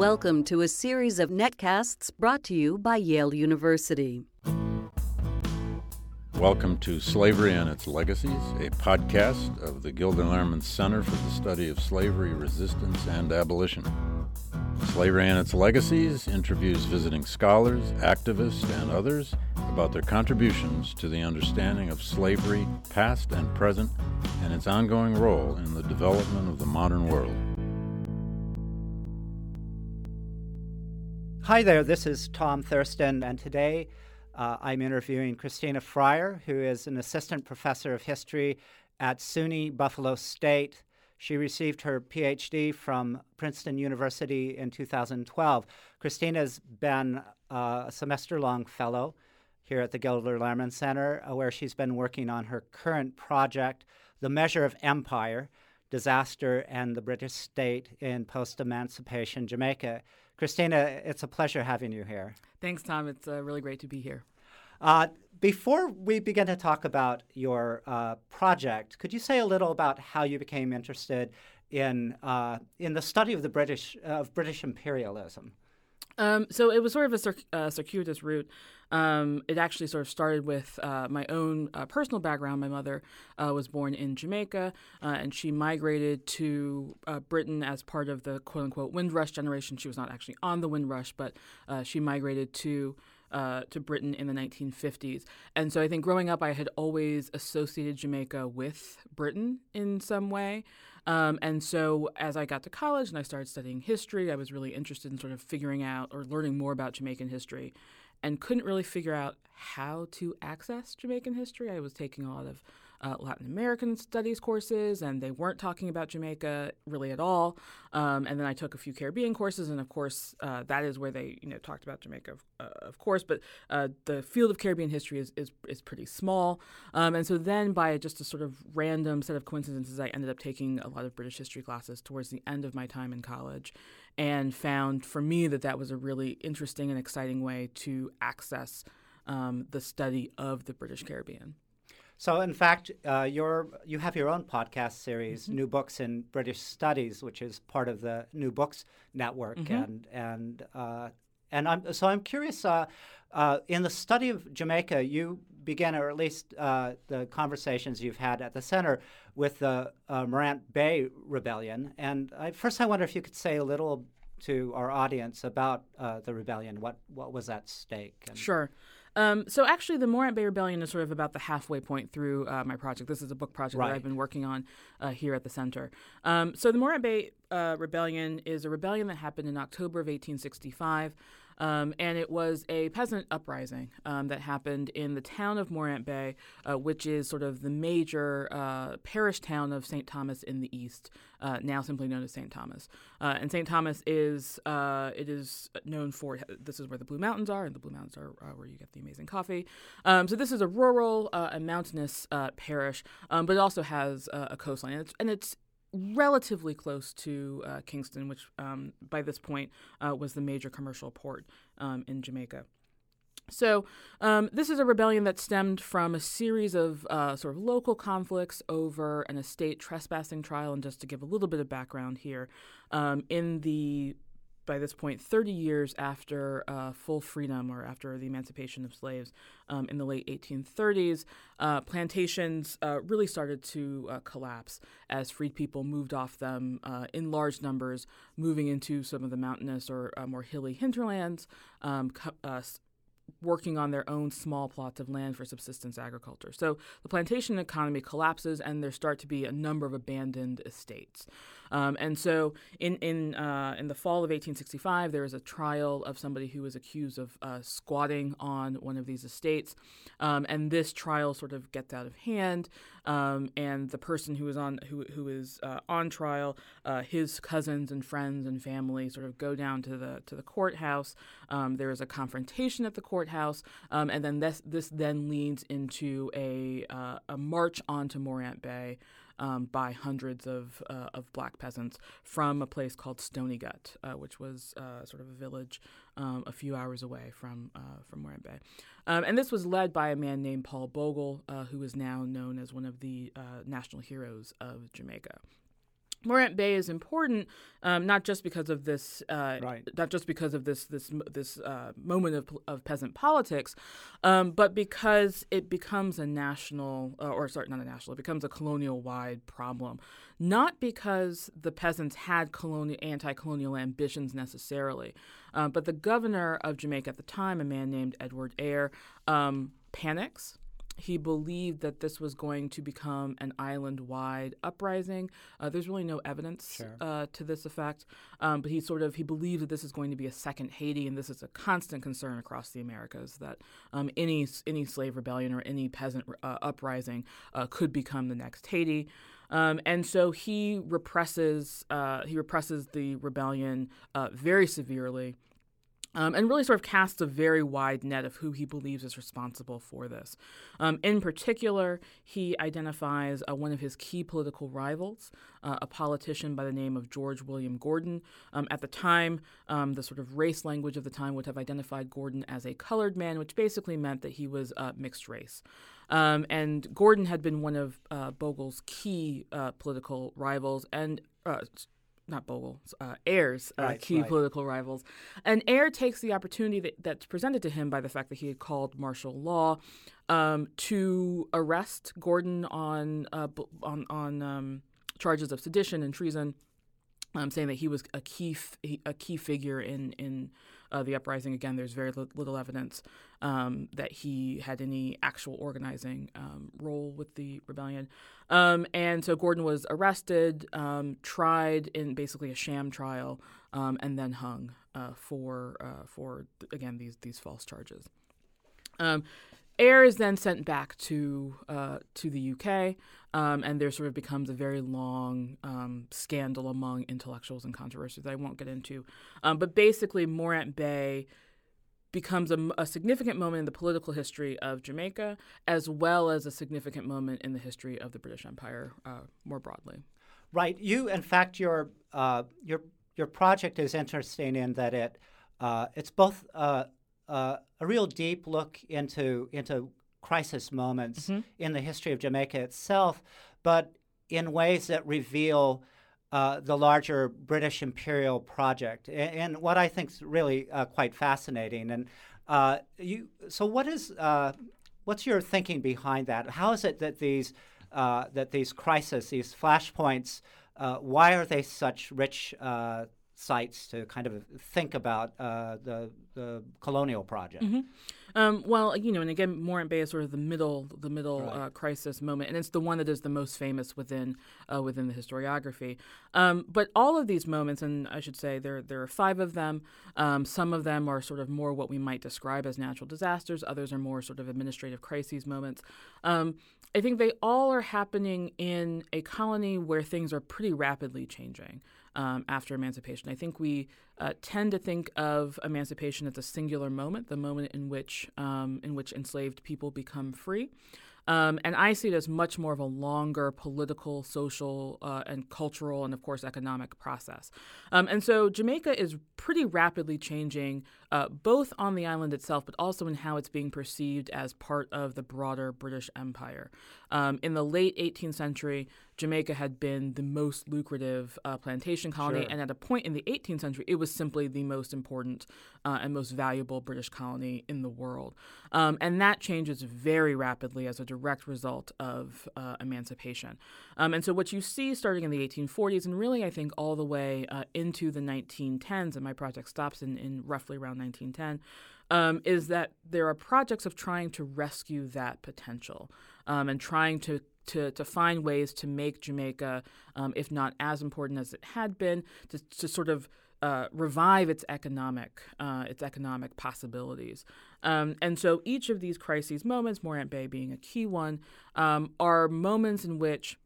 Welcome to a series of netcasts brought to you by Yale University. Welcome to Slavery and Its Legacies, a podcast of the Gilder Lehrman Center for the Study of Slavery, Resistance, and Abolition. Slavery and Its Legacies interviews visiting scholars, activists, and others about their contributions to the understanding of slavery, past and present, and its ongoing role in the development of the modern world. Hi there, this is Tom Thurston, and today uh, I'm interviewing Christienna Fryar, who is an assistant professor of history at SUNY Buffalo State. She received her PhD from Princeton University in 2012. Christienna's been uh, a semester long fellow here at the Gilder Lehrman Center, uh, where she's been working on her current project, The Measure of Empire Disaster and the British State in Post Emancipation Jamaica. Christienna, it's a pleasure having you here. Thanks, Tom. It's uh, really great to be here. Uh, before we begin to talk about your uh, project, could you say a little about how you became interested in uh, in the study of the British of British imperialism? Um, so it was sort of a uh, circuitous route. Um, it actually sort of started with uh, my own uh, personal background. My mother uh, was born in Jamaica, uh, and she migrated to uh, Britain as part of the quote unquote Windrush generation. She was not actually on the Windrush, but she migrated to. To Britain in the 1950s. And so I think growing up, I had always associated Jamaica with Britain in some way. Um, and so as I got to college and I started studying history, I was really interested in sort of figuring out or learning more about Jamaican history and couldn't really figure out how to access Jamaican history. I was taking a lot of uh, Latin American studies courses, and they weren't talking about Jamaica really at all. Um, and then I took a few Caribbean courses, and of course, uh, that is where they you know talked about Jamaica, uh, of course. But uh, the field of Caribbean history is is, is pretty small. Um, and so then, by just a sort of random set of coincidences, I ended up taking a lot of British history classes towards the end of my time in college, and found for me that that was a really interesting and exciting way to access um, the study of the British Caribbean. So, in fact, uh, you have your own podcast series, mm-hmm. New Books in British Studies, which is part of the New Books Network, mm-hmm. and and uh, and I'm so I'm curious. Uh, uh in the study of Jamaica, you began, or at least uh, the conversations you've had at the center, with the uh, Morant Bay Rebellion. And I, first, I wonder if you could say a little to our audience about the rebellion. What what was at stake? And sure. Um, so actually, the Morant Bay Rebellion is sort of about the halfway point through uh, my project. This is a book project right. that I've been working on uh, here at the center. Um, so the Morant Bay uh, Rebellion is a rebellion that happened in October of 1865. Um, and it was a peasant uprising um, that happened in the town of Morant Bay, uh, which is sort of the major uh, parish town of St. Thomas in the east, uh, now simply known as St. Thomas. Uh, and St. Thomas is uh, it is known for this is where the Blue Mountains are, and the Blue Mountains are uh, where you get the amazing coffee. Um, so this is a rural and mountainous parish, um, but it also has a coastline, and it's, and it's relatively close to uh, Kingston, which um, by this point uh, was the major commercial port um, in Jamaica. So, um, this is a rebellion that stemmed from a series of uh, sort of local conflicts over an estate trespassing trial. And just to give a little bit of background here, um, in the by this point 30 years after uh, full freedom or after the emancipation of slaves um, in the late 1830s, uh, plantations uh, really started to uh, collapse as freed people moved off them uh, in large numbers, moving into some of the mountainous or more hilly hinterlands. Um, working on their own small plots of land for subsistence agriculture. So the plantation economy collapses, and there start to be a number of abandoned estates. Um, and so, in in uh, in the fall of 1865, there was a trial of somebody who was accused of uh, squatting on one of these estates, um, and this trial sort of gets out of hand. Um, and the person who is on who who is uh, on trial, uh, his cousins and friends and family sort of go down to the to the courthouse. Um, there is a confrontation at the courthouse, um, and then this this then leads into a uh, a march onto Morant Bay um, by hundreds of, uh, of black peasants from a place called Stony Gut, uh, which was uh, sort of a village um, a few hours away from, uh, from Morant Bay. Um, and this was led by a man named Paul Bogle, uh, who is now known as one of the national heroes of Jamaica. Morant Bay is important um, not just because of this, uh, right. not just because of this this this uh, moment of, of peasant politics, um, but because it becomes a national, uh, or sorry, not a national, it becomes a colonial wide problem. Not because the peasants had colonial anti-colonial ambitions necessarily, uh, but the governor of Jamaica at the time, a man named Edward Eyre, um, panics he believed that this was going to become an island wide uprising. Uh, there's really no evidence sure. uh, to this effect, um, but he sort of he believed that this is going to be a second Haiti, and this is a constant concern across the Americas that um, any any slave rebellion or any peasant uh, uprising uh, could become the next Haiti. Um, and so he represses uh, he represses the rebellion uh, very severely. Um, and really sort of casts a very wide net of who he believes is responsible for this. Um, in particular, he identifies uh, one of his key political rivals, uh, a politician by the name of George William Gordon. Um, at the time, um, the sort of race language of the time would have identified Gordon as a colored man, which basically meant that he was uh, mixed race. Um, and Gordon had been one of uh, Bogle's key uh, political rivals and uh, not Bogle, uh, Eyre's uh, right, key right. political rivals. And Eyre takes the opportunity that, that's presented to him by the fact that he had called martial law um, to arrest Gordon on uh, on on um, charges of sedition and treason. Um, saying that he was a key f- a key figure in in uh, the uprising. Again, there's very li- little evidence um, that he had any actual organizing um, role with the rebellion. Um, and so Gordon was arrested, um, tried in basically a sham trial, um, and then hung uh, for uh, for again these these false charges. Eyre is then sent back to uh, to the UK, um, and there sort of becomes a very long um, scandal among intellectuals and controversies that I won't get into. Um, but basically, Morant Bay becomes a, a, significant moment in the political history of Jamaica, as well as a significant moment in the history of the British Empire uh, more broadly. Right. You, in fact, your uh, your your project is interesting in that it uh, it's both uh, uh, a real deep look into into crisis moments Mhm. in the history of Jamaica itself, but in ways that reveal uh, the larger British imperial project, and, and what I think is really uh, quite fascinating. And uh, you, so what is uh, what's your thinking behind that? How is it that these uh, that these crises, these flashpoints, why are they such rich sites to kind of think about the the colonial project? Um, well, you know, and again, Morant Bay is sort of the middle, the middle Right. uh, crisis moment, and it's the one that is the most famous within uh, within the historiography. Um, but all of these moments, and I should say there there are five of them. Um, some of them are sort of more what we might describe as natural disasters. Others are more sort of administrative crises moments. Um, I think they all are happening in a colony where things are pretty rapidly changing um, after emancipation. I think we uh, tend to think of emancipation as a singular moment, the moment in which um, in which enslaved people become free. Um, and I see it as much more of a longer political, social, uh, and cultural, and of course, economic process. Um, and so Jamaica is pretty rapidly changing, uh, both on the island itself, but also in how it's being perceived as part of the broader British Empire. Um, in the late 18th century, Jamaica had been the most lucrative uh, plantation colony, Sure. and at a point in the 18th century, it was simply the most important uh, and most valuable British colony in the world. Um, and that changes very rapidly as a direct result of uh, emancipation. Um, and so, what you see starting in the 1840s, and really, I think, all the way uh, into the 1910s, and my project stops in, in roughly around 1910. Um, is that there are projects of trying to rescue that potential um, and trying to, to, to find ways to make Jamaica, um, if not as important as it had been, to, to sort of uh, revive its economic uh, its economic possibilities. Um, and so each of these crises moments, Morant Bay being a key one, um, are moments in which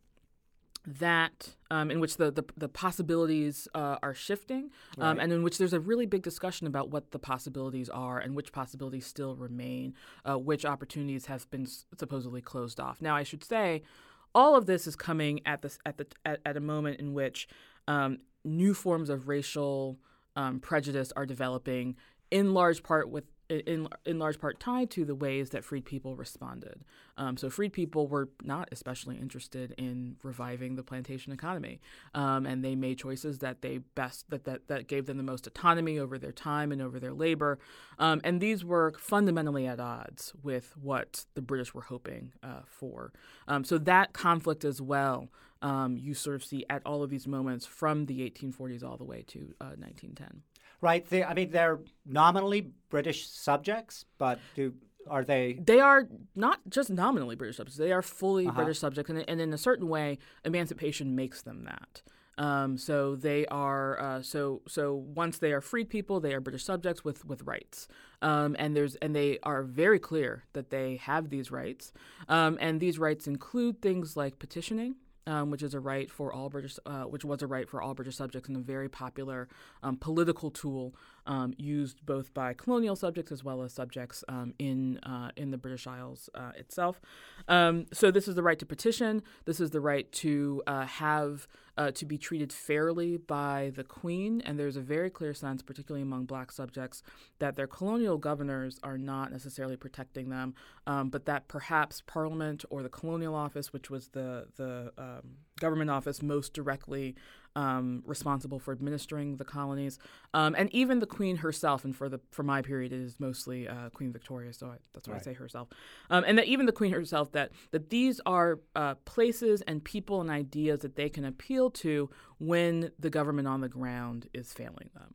that um, in which the the, the possibilities uh, are shifting, um, Right. and in which there's a really big discussion about what the possibilities are and which possibilities still remain, uh, which opportunities have been s- supposedly closed off. Now, I should say, all of this is coming at this at the at, at a moment in which um, new forms of racial um, prejudice are developing, in large part with in in large part tied to the ways that freed people responded. Um, so freed people were not especially interested in reviving the plantation economy, um, and they made choices that they best that, that that gave them the most autonomy over their time and over their labor, um, and these were fundamentally at odds with what the British were hoping uh, for. Um, so that conflict as well. Um, you sort of see at all of these moments from the 1840s all the way to uh, 1910 right? They, I mean, they're nominally British subjects, but do are they? They are not just nominally British subjects; they are fully Uh-huh. British subjects, and, and in a certain way, emancipation makes them that. Um, so they are uh, so so once they are freed people, they are British subjects with with rights, um, and there's and they are very clear that they have these rights, um, and these rights include things like petitioning. Um, which is a right for all British, uh, which was a right for all British subjects, and a very popular um, political tool um, used both by colonial subjects as well as subjects um, in uh, in the British Isles uh, itself. Um, so this is the right to petition. This is the right to uh, have uh, to be treated fairly by the Queen, and there's a very clear sense, particularly among Black subjects, that their colonial governors are not necessarily protecting them, um, but that perhaps Parliament or the Colonial Office, which was the the um, government office most directly um, responsible for administering the colonies, um, and even the Queen herself. And for the for my period, it is mostly uh, Queen Victoria, so I, that's why Right. I say herself. Um, and that even the Queen herself, that that these are uh, places and people and ideas that they can appeal to when the government on the ground is failing them.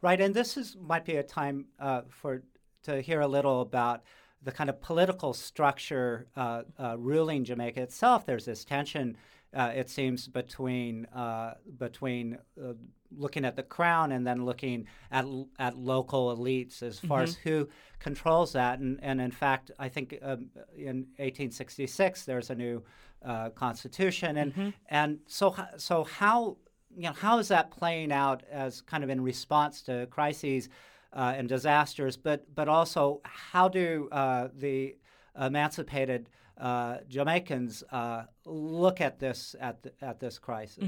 Right, and this is might be a time uh, for to hear a little about the kind of political structure uh, uh, ruling Jamaica itself. There's this tension, uh, it seems, between uh, between uh, looking at the crown and then looking at at local elites as far as who controls that. And, and in fact, I think um, in 1866 there's a new uh, constitution, and and so so how you know, how is that playing out as kind of in response to crises uh, and disasters, but but also how do uh, the emancipated uh, Jamaicans uh, look at this at th- at this crisis?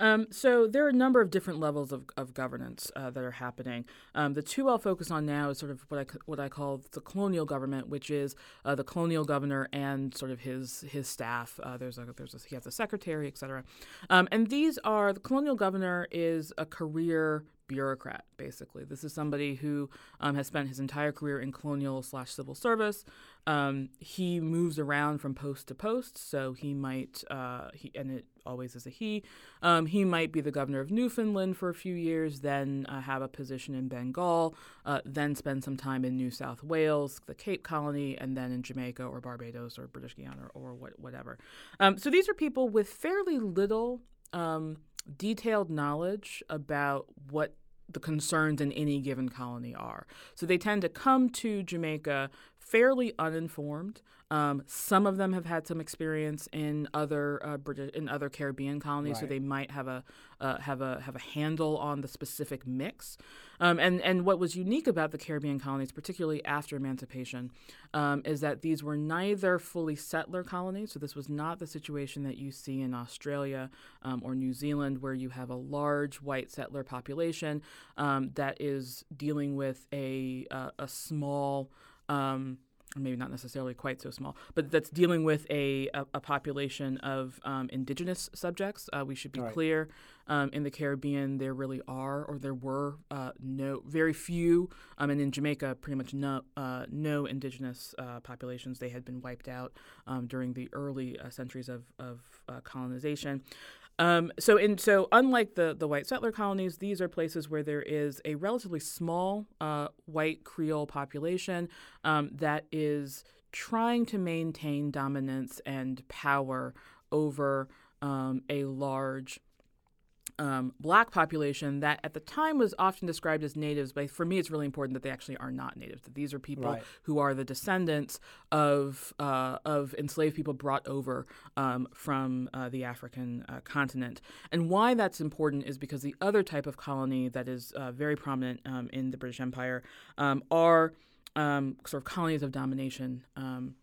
Um, so there are a number of different levels of, of governance uh, that are happening. Um, the two I'll focus on now is sort of what I what I call the colonial government, which is uh, the colonial governor and sort of his his staff. Uh, there's a there's a, he has a secretary, et cetera. Um, and these are the colonial governor is a career bureaucrat basically. This is somebody who um, has spent his entire career in colonial slash civil service. Um, he moves around from post to post so he might uh, he and it always is a he um, he might be the governor of newfoundland for a few years then uh, have a position in bengal uh, then spend some time in new south wales the cape colony and then in jamaica or barbados or british guiana or, or what, whatever. Um, so these are people with fairly little um, detailed knowledge about what the concerns in any given colony are. So they tend to come to Jamaica fairly uninformed. Um, some of them have had some experience in other uh, British in other Caribbean colonies, so they might have a uh, have a have a handle on the specific mix. Um, and and what was unique about the Caribbean colonies, particularly after emancipation, um, is that these were neither fully settler colonies. So this was not the situation that you see in Australia um, or New Zealand, where you have a large white settler population um, that is dealing with a uh, a small. Um, maybe not necessarily quite so small, but that's dealing with a, a, a population of um, indigenous subjects. Uh, we should be Right. clear. Um, in the Caribbean, there really are, or there were, uh, no, very few, um, and in Jamaica, pretty much no, uh, no indigenous uh, populations. They had been wiped out um, during the early uh, centuries of, of uh, colonization. Um, so, in so unlike the the white settler colonies, these are places where there is a relatively small uh, white Creole population um, that is trying to maintain dominance and power over um, a large um, black population that at the time was often described as natives, but for me it's really important that they actually are not natives. That these are people Right. who are the descendants of uh, of enslaved people brought over um, from uh, the African uh, continent. And why that's important is because the other type of colony that is uh, very prominent um, in the British Empire um, are um, sort of colonies of domination. Um,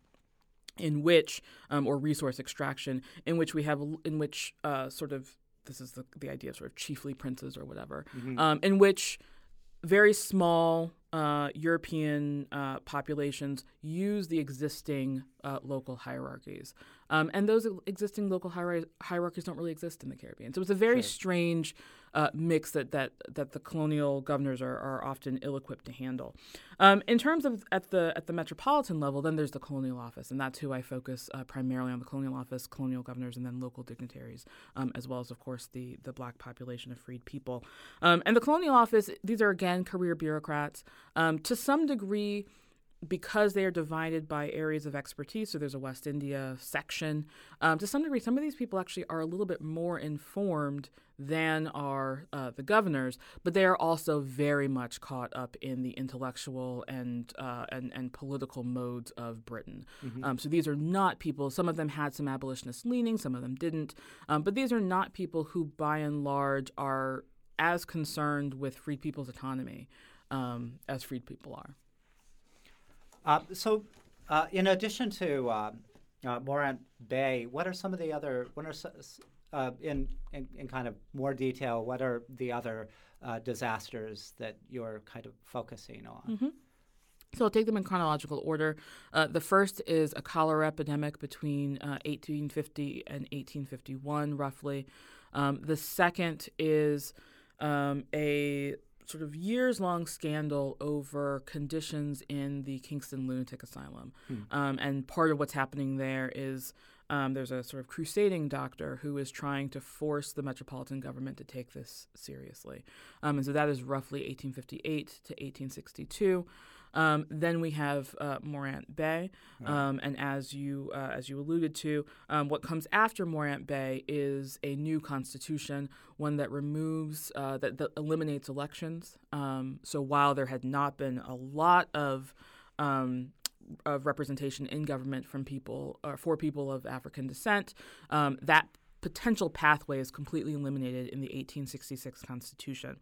in which, um, or resource extraction, in which we have, in which uh, sort of, this is the, the idea of sort of chiefly princes or whatever, um, in which very small uh, European uh, populations use the existing uh, local hierarchies. Um, and those existing local hier- hierarchies don't really exist in the Caribbean. So it's a very Sure. strange uh, mix that, that, that the colonial governors are, are often ill equipped to handle. Um, in terms of at the, at the metropolitan level, then there's the colonial office, and that's who I focus uh, primarily on the colonial office, colonial governors, and then local dignitaries, um, as well as, of course, the, the black population of freed people. Um, and the colonial office, these are again career bureaucrats. Um, to some degree, because they are divided by areas of expertise, so there's a West India section, um, to some degree, some of these people actually are a little bit more informed than are uh, the governors, but they are also very much caught up in the intellectual and uh, and, and political modes of Britain. Um, so these are not people. Some of them had some abolitionist leaning, some of them didn't, um, but these are not people who, by and large, are as concerned with freed people's autonomy um, as freed people are. Uh, so, uh, in addition to uh, uh, Morant Bay, what are some of the other? What are uh, in, in in kind of more detail? What are the other disasters that you're kind of focusing on? So I'll take them in chronological order. Uh, the first is a cholera epidemic between uh, 1850 and 1851, roughly. Um, the second is um, a sort of years long scandal over conditions in the Kingston Lunatic Asylum. Um, and part of what's happening there is um, there's a sort of crusading doctor who is trying to force the metropolitan government to take this seriously. Um, and so that is roughly 1858 to 1862. Um, then we have uh, Morant Bay, um, and as you uh, as you alluded to, um, what comes after Morant Bay is a new constitution, one that removes uh, that, that eliminates elections. Um, so while there had not been a lot of um, of representation in government from people or for people of African descent, um, that potential pathway is completely eliminated in the 1866 Constitution.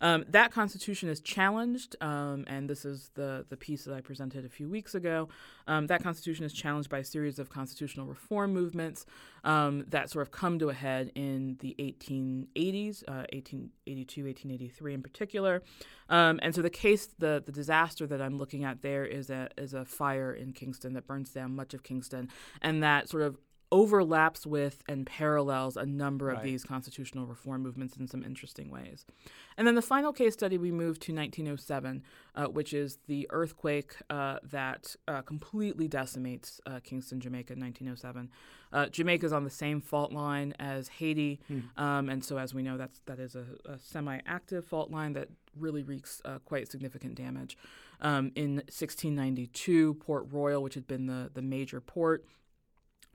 Um, that Constitution is challenged, um, and this is the the piece that I presented a few weeks ago. Um, that Constitution is challenged by a series of constitutional reform movements um, that sort of come to a head in the 1880s, uh, 1882, 1883 in particular. Um, and so the case, the the disaster that I'm looking at there is a is a fire in Kingston that burns down much of Kingston, and that sort of overlaps with and parallels a number of Right. these constitutional reform movements in some interesting ways. And then the final case study, we move to 1907, uh, which is the earthquake uh, that uh, completely decimates uh, Kingston, Jamaica in 1907. Uh, Jamaica is on the same fault line as Haiti, um, and so as we know, that's that is a, a semi-active fault line that really wreaks uh, quite significant damage. Um, in 1692, Port Royal, which had been the the major port,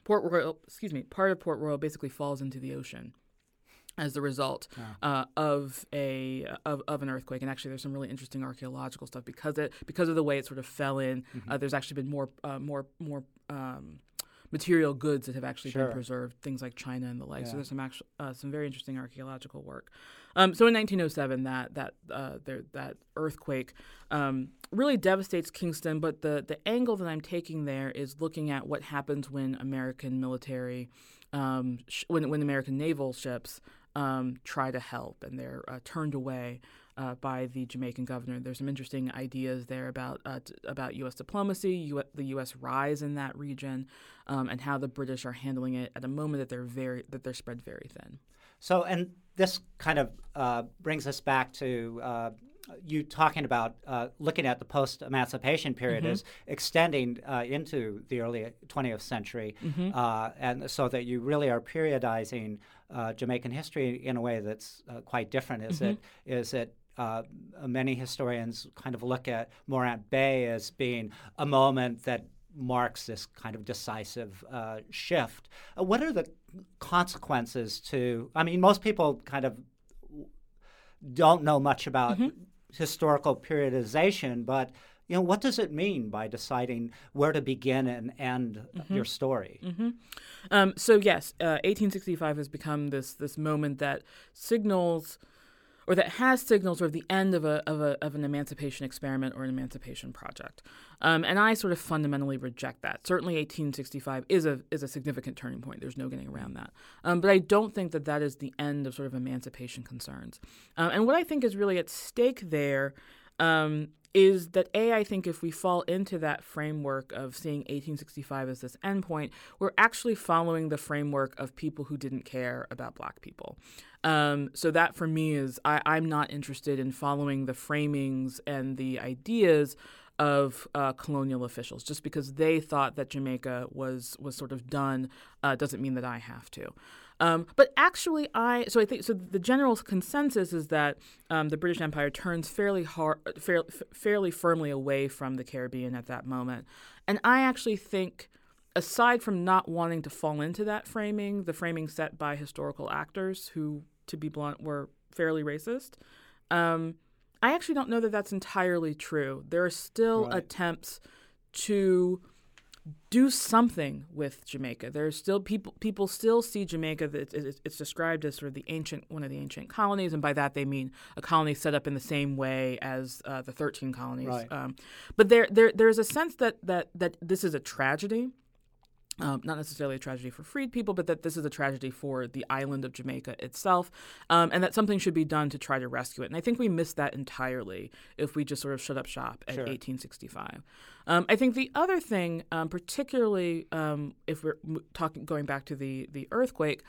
Port Royal, excuse me, part of Port Royal basically falls into the ocean as the result uh, of a of, of an earthquake. And actually, there's some really interesting archaeological stuff because it because of the way it sort of fell in. Uh, there's actually been more uh, more more. Um, Material goods that have actually Sure. been preserved, things like China and the like. Yeah. So there's some actual, uh, some very interesting archaeological work. Um, so in 1907, that that uh, there, that earthquake um, really devastates Kingston. But the the angle that I'm taking there is looking at what happens when American military, um, sh- when when American naval ships um, try to help and they're uh, turned away. Uh, by the Jamaican governor, there's some interesting ideas there about uh, t- about U.S. diplomacy, U- the U.S. rise in that region, um, and how the British are handling it at a moment that they're very that they're spread very thin. So, and this kind of uh, brings us back to uh, you talking about uh, looking at the post emancipation period as extending uh, into the early 20th century. Uh, and so that you really are periodizing uh, Jamaican history in a way that's uh, quite different. Is it? Is it? Uh, many historians kind of look at Morant Bay as being a moment that marks this kind of decisive uh, shift. Uh, what are the consequences to? I mean, most people kind of don't know much about historical periodization, but you know, what does it mean by deciding where to begin and end your story? Um, so yes, uh, 1865 has become this this moment that signals, or that has signaled sort of the end of a of, a, of an emancipation experiment or an emancipation project. Um, and I sort of fundamentally reject that. Certainly, 1865 is a is a significant turning point. There's no getting around that. Um, but I don't think that that is the end of sort of emancipation concerns. Um, and what I think is really at stake there um, is that a I think if we fall into that framework of seeing 1865 as this endpoint, we're actually following the framework of people who didn't care about black people. Um, so that for me is I, I'm not interested in following the framings and the ideas of uh, colonial officials. Just because they thought that Jamaica was was sort of done uh, doesn't mean that I have to. Um, but actually, I so I think so. The general consensus is that um, the British Empire turns fairly hard, fair, fairly firmly away from the Caribbean at that moment, and I actually think. Aside from not wanting to fall into that framing, the framing set by historical actors who, to be blunt, were fairly racist, um, I actually don't know that that's entirely true. There are still right. attempts to do something with Jamaica. There are still people people still see Jamaica. It's, it's, described as sort of the ancient one of the ancient colonies, and by that they mean a colony set up in the same way as uh, the thirteen colonies. Right. Um, but there there there's a sense that that that this is a tragedy um, not necessarily a tragedy for freed people, but that this is a tragedy for the island of Jamaica itself, um, and that something should be done to try to rescue it. And I think we missed that entirely if we just sort of shut up shop at sure. 1865. Um, I think the other thing, um, particularly um, if we're talking going back to the the earthquake,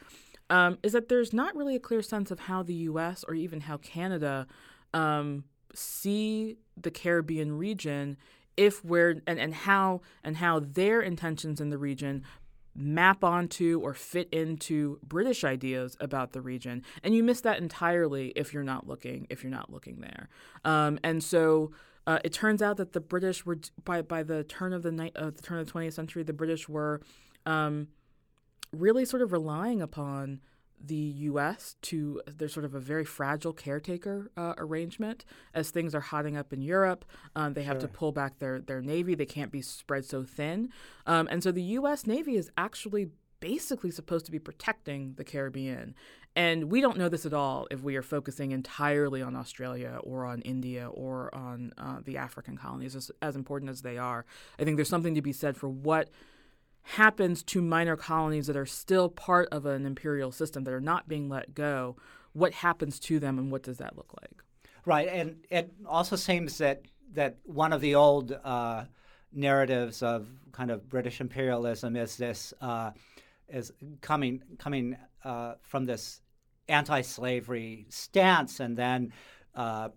um, is that there's not really a clear sense of how the U.S. or even how Canada see the Caribbean region if we're and, and how and how their intentions in the region map onto or fit into British ideas about the region, and you miss that entirely if you're not looking if you're not looking there. Um, and so uh, it turns out that the British were by by the turn of the night uh, the turn of the 20th century, the British were um, really sort of relying upon the U.S. to there's sort of a very fragile caretaker uh, arrangement as things are hotting up in Europe. Um, they have to pull back their their navy. They can't be spread so thin, um, and so the U.S. Navy is actually basically supposed to be protecting the Caribbean. And we don't know this at all if we are focusing entirely on Australia or on India or on uh, the African colonies, as, as important as they are. I think there's something to be said for what happens to minor colonies that are still part of an imperial system that are not being let go, what happens to them and what does that look like? Right, and it also seems that that one of the old uh, narratives of kind of British imperialism is this uh, is coming coming uh, from this anti-slavery stance, and then uh,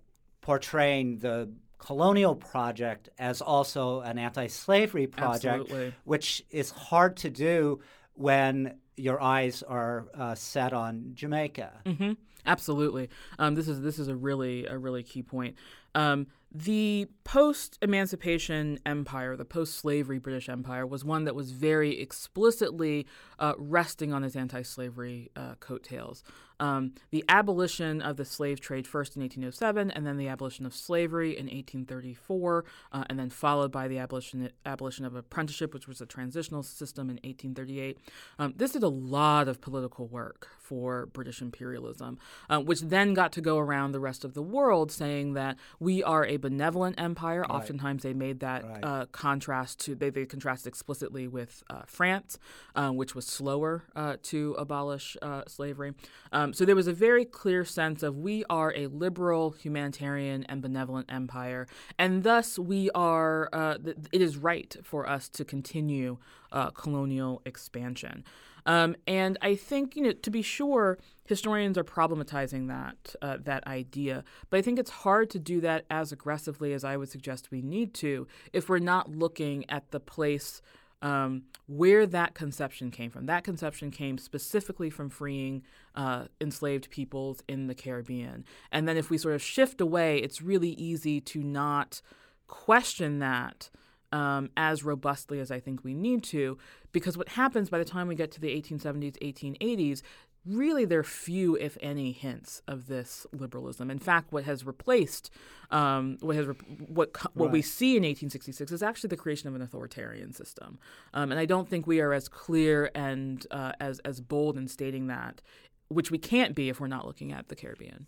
portraying the colonial project as also an anti-slavery project, Absolutely. which is hard to do when your eyes are uh, set on Jamaica. Mm-hmm. Absolutely, um, this is this is a really a really key point. Um, the post emancipation empire, the post slavery British Empire, was one that was very explicitly uh, resting on its anti slavery uh, coattails. Um, the abolition of the slave trade first in 1807, and then the abolition of slavery in 1834, uh, and then followed by the abolition abolition of apprenticeship, which was a transitional system in 1838. Um, this did a lot of political work for British imperialism, uh, which then got to go around the rest of the world saying that we are a benevolent empire. Right. Oftentimes, they made that right. uh, contrast to they, they contrasted explicitly with uh, France, uh, which was slower uh, to abolish uh, slavery. Um, so there was a very clear sense of we are a liberal, humanitarian, and benevolent empire, and thus we are. Uh, th- it is right for us to continue colonial expansion. Um, and I think, you know, to be sure, historians are problematizing that uh, that idea, but I think it's hard to do that as aggressively as I would suggest we need to if we're not looking at the place um, where that conception came from. That conception came specifically from freeing uh, enslaved peoples in the Caribbean, and then if we sort of shift away, it's really easy to not question that um, as robustly as I think we need to, because what happens by the time we get to the 1870s, 1880s, really there are few, if any, hints of this liberalism. In fact, what has replaced um, what has re- what what right. we see in 1866 is actually the creation of an authoritarian system, um, and I don't think we are as clear and uh, as as bold in stating that, which we can't be if we're not looking at the Caribbean.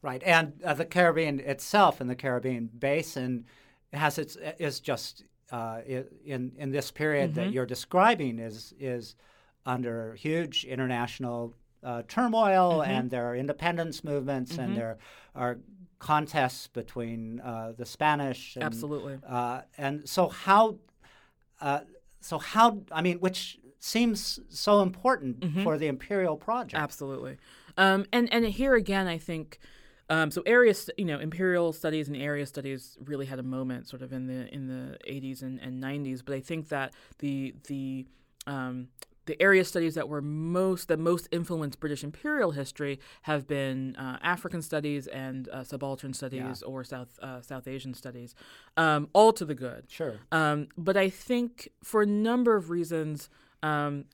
Right, and uh, the Caribbean itself and the Caribbean basin has its is just uh, in in this period mm-hmm. that you're describing is is under huge international uh, turmoil, mm-hmm. and there are independence movements, mm-hmm. and there are contests between uh, the Spanish. And, Absolutely. Uh, and so how, uh, so how? I mean, which seems so important Mm-hmm. for the imperial project. Absolutely. Um, and and here again, I think. Um, so area, you know, imperial studies and area studies really had a moment, sort of in the in the 80s and, and 90s. But I think that the the um, the area studies that were most that most influenced British imperial history have been uh, African studies and uh, subaltern studies or South uh, South Asian studies, um, all to the good. Sure. Um, but I think for a number of reasons, um,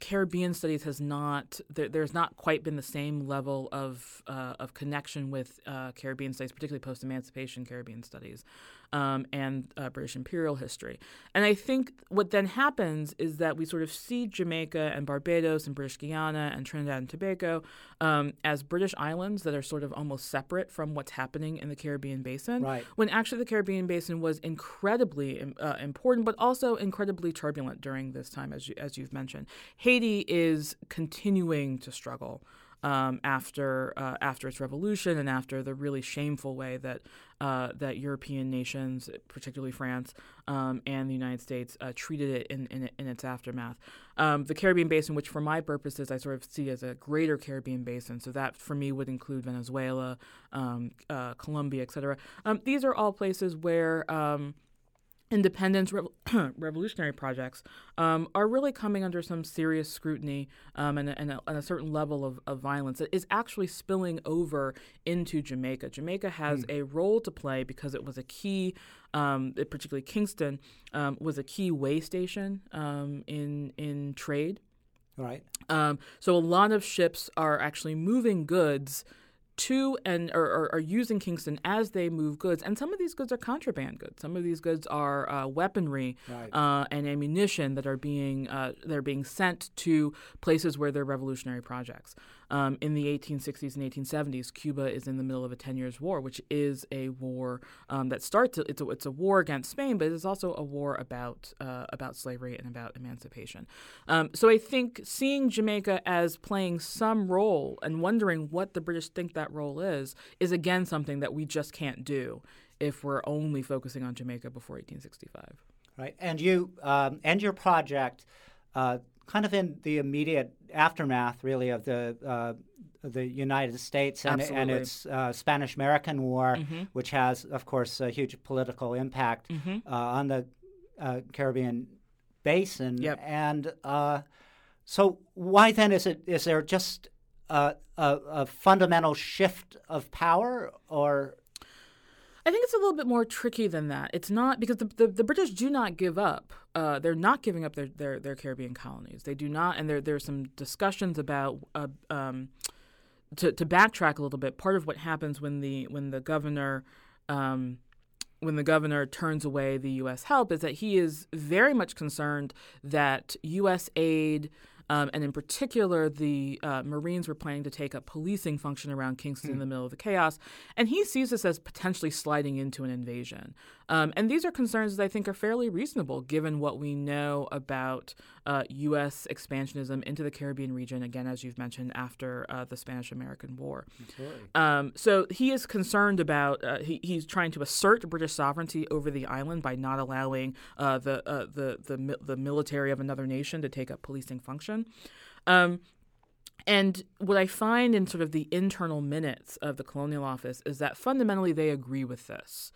Caribbean studies has not there, there's not quite been the same level of uh, of connection with uh, Caribbean studies, particularly post Emancipation Caribbean studies um, and uh, British imperial history. And I think what then happens is that we sort of see Jamaica and Barbados and British Guiana and Trinidad and Tobago um, as British islands that are sort of almost separate from what's happening in the Caribbean basin. Right. When actually the Caribbean basin was incredibly uh, important, but also incredibly turbulent during this time, as you, as you've mentioned. Haiti is continuing to struggle um, after uh, after its revolution and after the really shameful way that uh, that European nations, particularly France um, and the United States, uh, treated it in, in, in its aftermath. Um, the Caribbean basin, which for my purposes I sort of see as a greater Caribbean basin, so that for me would include Venezuela, um, uh, Colombia, et cetera. Um, these are all places where um, independence rev- revolutionary projects um, are really coming under some serious scrutiny um, and, a, and, a, and, a, certain level of, of, violence that is actually spilling over into Jamaica. Jamaica has mm. a role to play because it was a key, um, particularly Kingston, um, was a key way station um, in in trade. Right. Um, so a lot of ships are actually moving goods to and or, are using Kingston as they move goods, and some of these goods are contraband goods. Some of these goods are uh, weaponry right. uh, and ammunition that are being uh, they're being sent to places where they're revolutionary projects. Um, in the 1860s and 1870s, Cuba is in the middle of a 10 years war, which is a war um, that starts. It's a, it's a war against Spain, but it's also a war about uh, about slavery and about emancipation. Um, so I think seeing Jamaica as playing some role and wondering what the British think that role is is again something that we just can't do if we're only focusing on Jamaica before 1865. Right, and you um, and your project. Uh, kind of in the immediate aftermath, really, of the uh, the United States and, and its uh, Spanish American War, mm-hmm. which has, of course, a huge political impact mm-hmm. uh, on the uh, Caribbean basin. Yep. And uh, so, why then is it is there just a, a, a fundamental shift of power, or I think it's a little bit more tricky than that. It's not because the, the, the British do not give up. Uh, they're not giving up their, their, their Caribbean colonies. They do not, and there there's some discussions about uh, um, to to backtrack a little bit. Part of what happens when the when the governor um, when the governor turns away the U.S. help is that he is very much concerned that U.S. aid. Um, and in particular, the uh, Marines were planning to take a policing function around Kingston in the middle of the chaos. And he sees this as potentially sliding into an invasion. Um, and these are concerns that I think are fairly reasonable given what we know about uh, U.S. expansionism into the Caribbean region, again, as you've mentioned, after uh, the Spanish American War. Um, so he is concerned about, uh, he, he's trying to assert British sovereignty over the island by not allowing uh, the, uh, the, the, the military of another nation to take up policing function. Um, and what I find in sort of the internal minutes of the Colonial Office is that fundamentally they agree with this.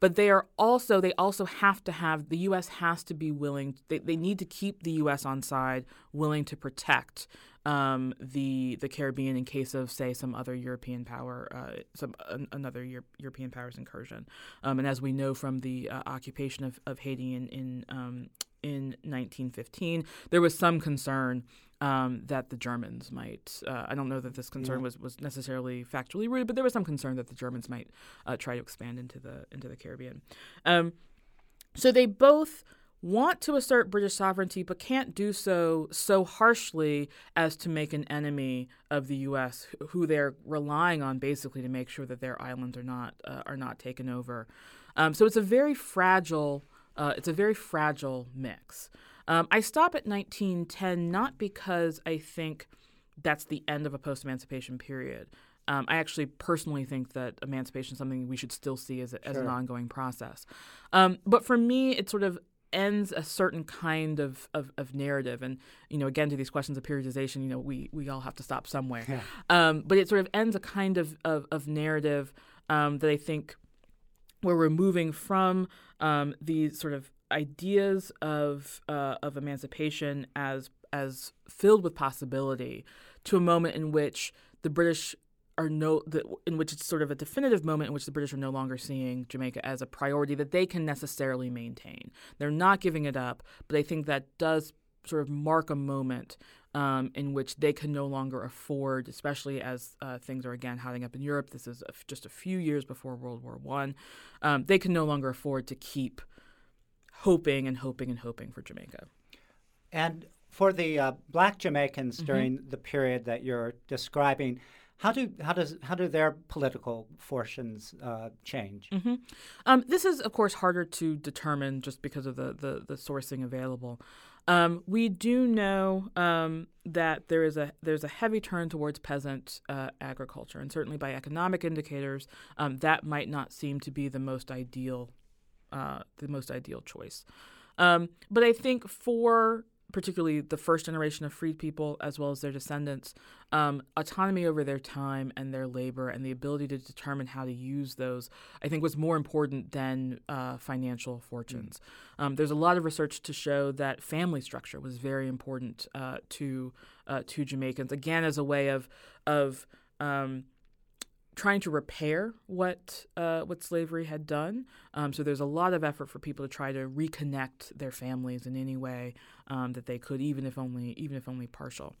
But they are also, they also have to have, the U.S. has to be willing, they, they need to keep the U.S. on side, willing to protect um, the the Caribbean in case of, say, some other European power, uh, some an, another Euro- European power's incursion. Um, and as we know from the uh, occupation of, of Haiti in, in um, in 1915, there was some concern um, that the Germans might. Uh, I don't know that this concern Yeah. was, was necessarily factually rooted, but there was some concern that the Germans might uh, try to expand into the into the Caribbean. Um, so they both want to assert British sovereignty, but can't do so so harshly as to make an enemy of the U.S., who- they're relying on basically to make sure that their islands are not uh, are not taken over. Um, so it's a very fragile. Uh, it's a very fragile mix. Um, I stop at 1910 not because I think that's the end of a post emancipation period. um, I actually personally think that emancipation is something we should still see as, a, as an ongoing process. Um, but for me, it sort of ends a certain kind of, of, of, narrative. And, you know, again, to these questions of periodization, you know, we, we all have to stop somewhere. Yeah. Um, but it sort of ends a kind of, of, of narrative um, that I think where we're moving from um, these sort of ideas of, uh, of emancipation as, as filled with possibility to a moment in which the British are no the, in which it's sort of a definitive moment in which the British are no longer seeing Jamaica as a priority that they can necessarily maintain. They're not giving it up, but I think that does sort of mark a moment um, in which they can no longer afford, especially as uh, things are again hotting up in Europe. This is a, just a few years before World War One. Um, they can no longer afford to keep hoping and hoping and hoping for Jamaica. And for the uh, black Jamaicans mm-hmm. during the period that you're describing, how do how does how do their political fortunes uh, change? Mm-hmm. Um, this is, of course, harder to determine just because of the the, the sourcing available. Um, we do know um, that there is a there's a heavy turn towards peasant uh, agriculture, and certainly by economic indicators, um, that might not seem to be the most ideal uh, the most ideal choice. Um, but I think for particularly the first generation of freed people as well as their descendants, um, autonomy over their time and their labor and the ability to determine how to use those, I think, was more important than uh, financial fortunes. Mm. Um, there's a lot of research to show that family structure was very important uh, to uh, to Jamaicans, again as a way of of um, trying to repair what uh, what slavery had done. Um, so there's a lot of effort for people to try to reconnect their families in any way um, that they could, even if only even if only partial.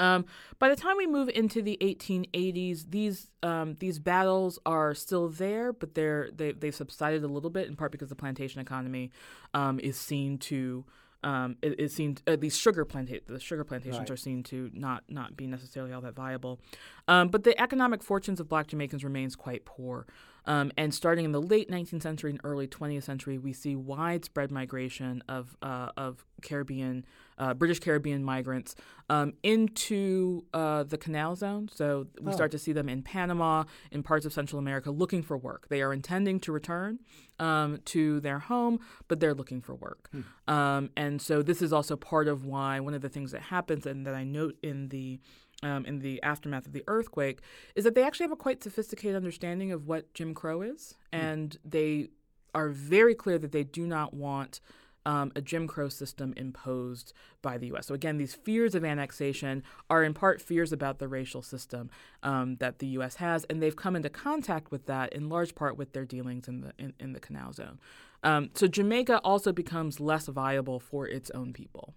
Um, by the time we move into the 1880s, these um, these battles are still there, but they're they, they've subsided a little bit, in part because the plantation economy um, is seen to um, it, it seemed uh, these sugar planta- the sugar plantations right. are seen to not not be necessarily all that viable. Um, but the economic fortunes of Black Jamaicans remains quite poor. Um, and starting in the late 19th century and early 20th century, we see widespread migration of uh, of Caribbean, uh, British Caribbean migrants um, into uh, the Canal Zone. So we oh. start to see them in Panama, in parts of Central America, looking for work. They are intending to return um, to their home, but they're looking for work. Hmm. Um, and so this is also part of why one of the things that happens and that I note in the um, in the aftermath of the earthquake is that they actually have a quite sophisticated understanding of what Jim Crow is, mm. and they are very clear that they do not want um, a Jim Crow system imposed by the U.S. So again, these fears of annexation are in part fears about the racial system um, that the U.S. has, and they've come into contact with that in large part with their dealings in the in, in the Canal Zone. Um, so Jamaica also becomes less viable for its own people.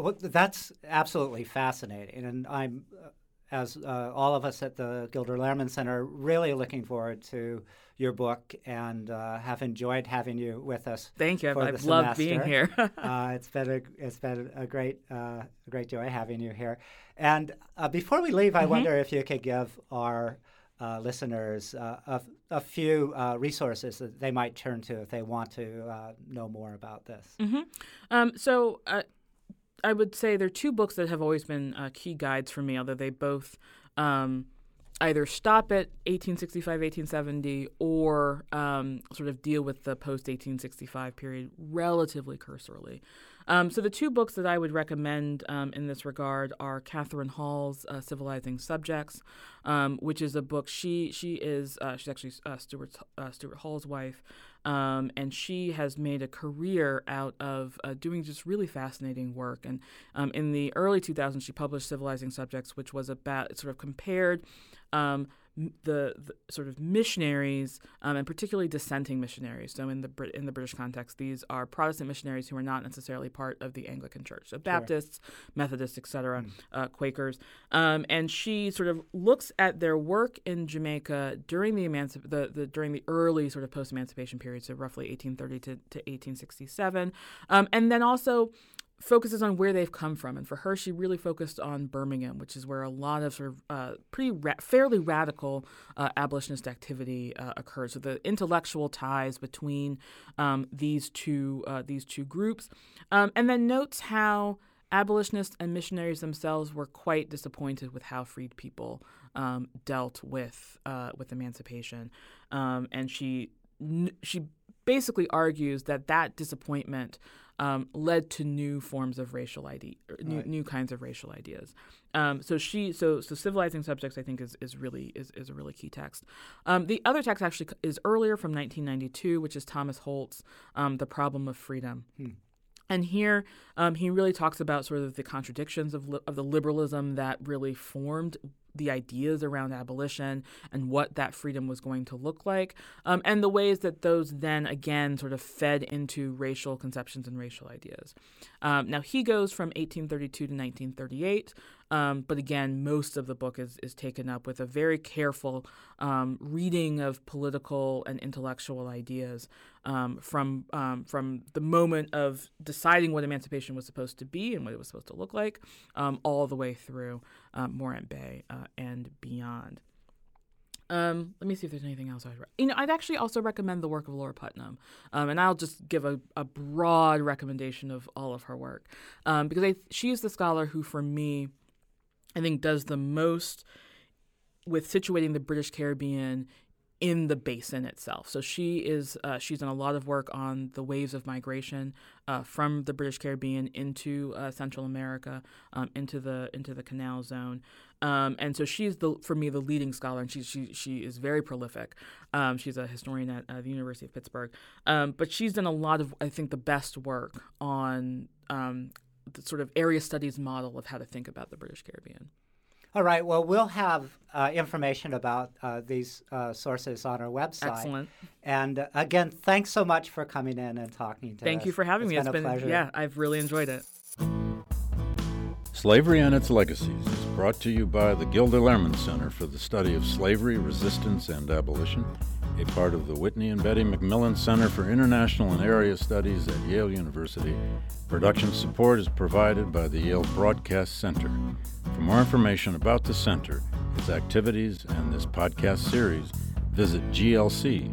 Well, that's absolutely fascinating, and I'm, uh, as uh, all of us at the Gilder Lehrman Center, really looking forward to your book and uh, have enjoyed having you with us. Thank you. I've loved being here. uh, it's been a it's been a great uh, a great joy having you here. And uh, before we leave, I mm-hmm. wonder if you could give our uh, listeners a, a, few resources that they might turn to if they want to know more about this. Mm-hmm. Um, so I would say there are two books that have always been uh, key guides for me, although they both um, either stop at 1865, 1870, or um, sort of deal with the post 1865 period relatively cursorily. Um, so the two books that I would recommend um, in this regard are Catherine Hall's uh, "Civilizing Subjects," um, which is a book. She she is uh, she's actually uh, Stuart uh, Stuart Hall's wife, um, and she has made a career out of uh, doing just really fascinating work. And um, in the early 2000s, she published "Civilizing Subjects," which was about sort of compared um, the, the, sort of missionaries, um, and particularly dissenting missionaries. So in the Brit- in the British context, these are Protestant missionaries who are not necessarily part of the Anglican Church. So Baptists, sure. Methodists, etc., mm. uh, Quakers. Um, and she sort of looks at their work in Jamaica during the, emancip- the, the during the early sort of post emancipation period, so roughly 1830 to, to 1867, um, and then also focuses on where they've come from. And for her, she really focused on Birmingham, which is where a lot of sort of uh, pretty ra- fairly radical uh, abolitionist activity uh. So the intellectual ties between um, these two uh, these two groups, um, and then notes how abolitionists and missionaries themselves were quite disappointed with how freed people um, dealt with uh, with emancipation, um, and she she basically argues that that disappointment um, led to new forms of racial ID, new, right. new kinds of racial ideas. Um, so she, so so civilizing subjects, I think is is really is, is a really key text. Um, the other text actually is earlier from 1992, which is Thomas Holt's um, "The Problem of Freedom." Hmm. And here, um, he really talks about sort of the contradictions of, li- of the liberalism that really formed the ideas around abolition and what that freedom was going to look like, um, and the ways that those then again sort of fed into racial conceptions and racial ideas. Um, now, he goes from 1832 to 1938, um, but again, most of the book is, is taken up with a very careful um, reading of political and intellectual ideas um, from um, from the moment of deciding what emancipation was supposed to be and what it was supposed to look like, all the way through um, Morant Bay uh, and beyond. Um, let me see if there's anything else I'd re- you know I'd actually also recommend the work of Lara Putnam, um, and I'll just give a, a broad recommendation of all of her work um, because I, she is the scholar who, for me, I think does the most with situating the British Caribbean in the basin itself. So she is uh, she's done a lot of work on the waves of migration uh, from the British Caribbean into uh, Central America, um, into the into the Canal Zone, um, and so she's the for me the leading scholar, and she she she is very prolific. Um, she's a historian at the University of Pittsburgh, um, but she's done a lot of I think the best work on um, the sort of area studies model of how to think about the British Caribbean. All right. Well, we'll have uh, information about uh, these uh, sources on our website. Excellent. And uh, again, thanks so much for coming in and talking to Thank us. Thank you for having it's me. Been it's been, pleasure. yeah, I've really enjoyed it. Slavery and Its Legacies is brought to you by the Gilder Lehrman Center for the Study of Slavery, Resistance, and Abolition, a part of the Whitney and Betty MacMillan Center for International and Area Studies at Yale University. Production support is provided by the Yale Broadcast Center. For more information about the center, its activities, and this podcast series, visit glc.yale.edu.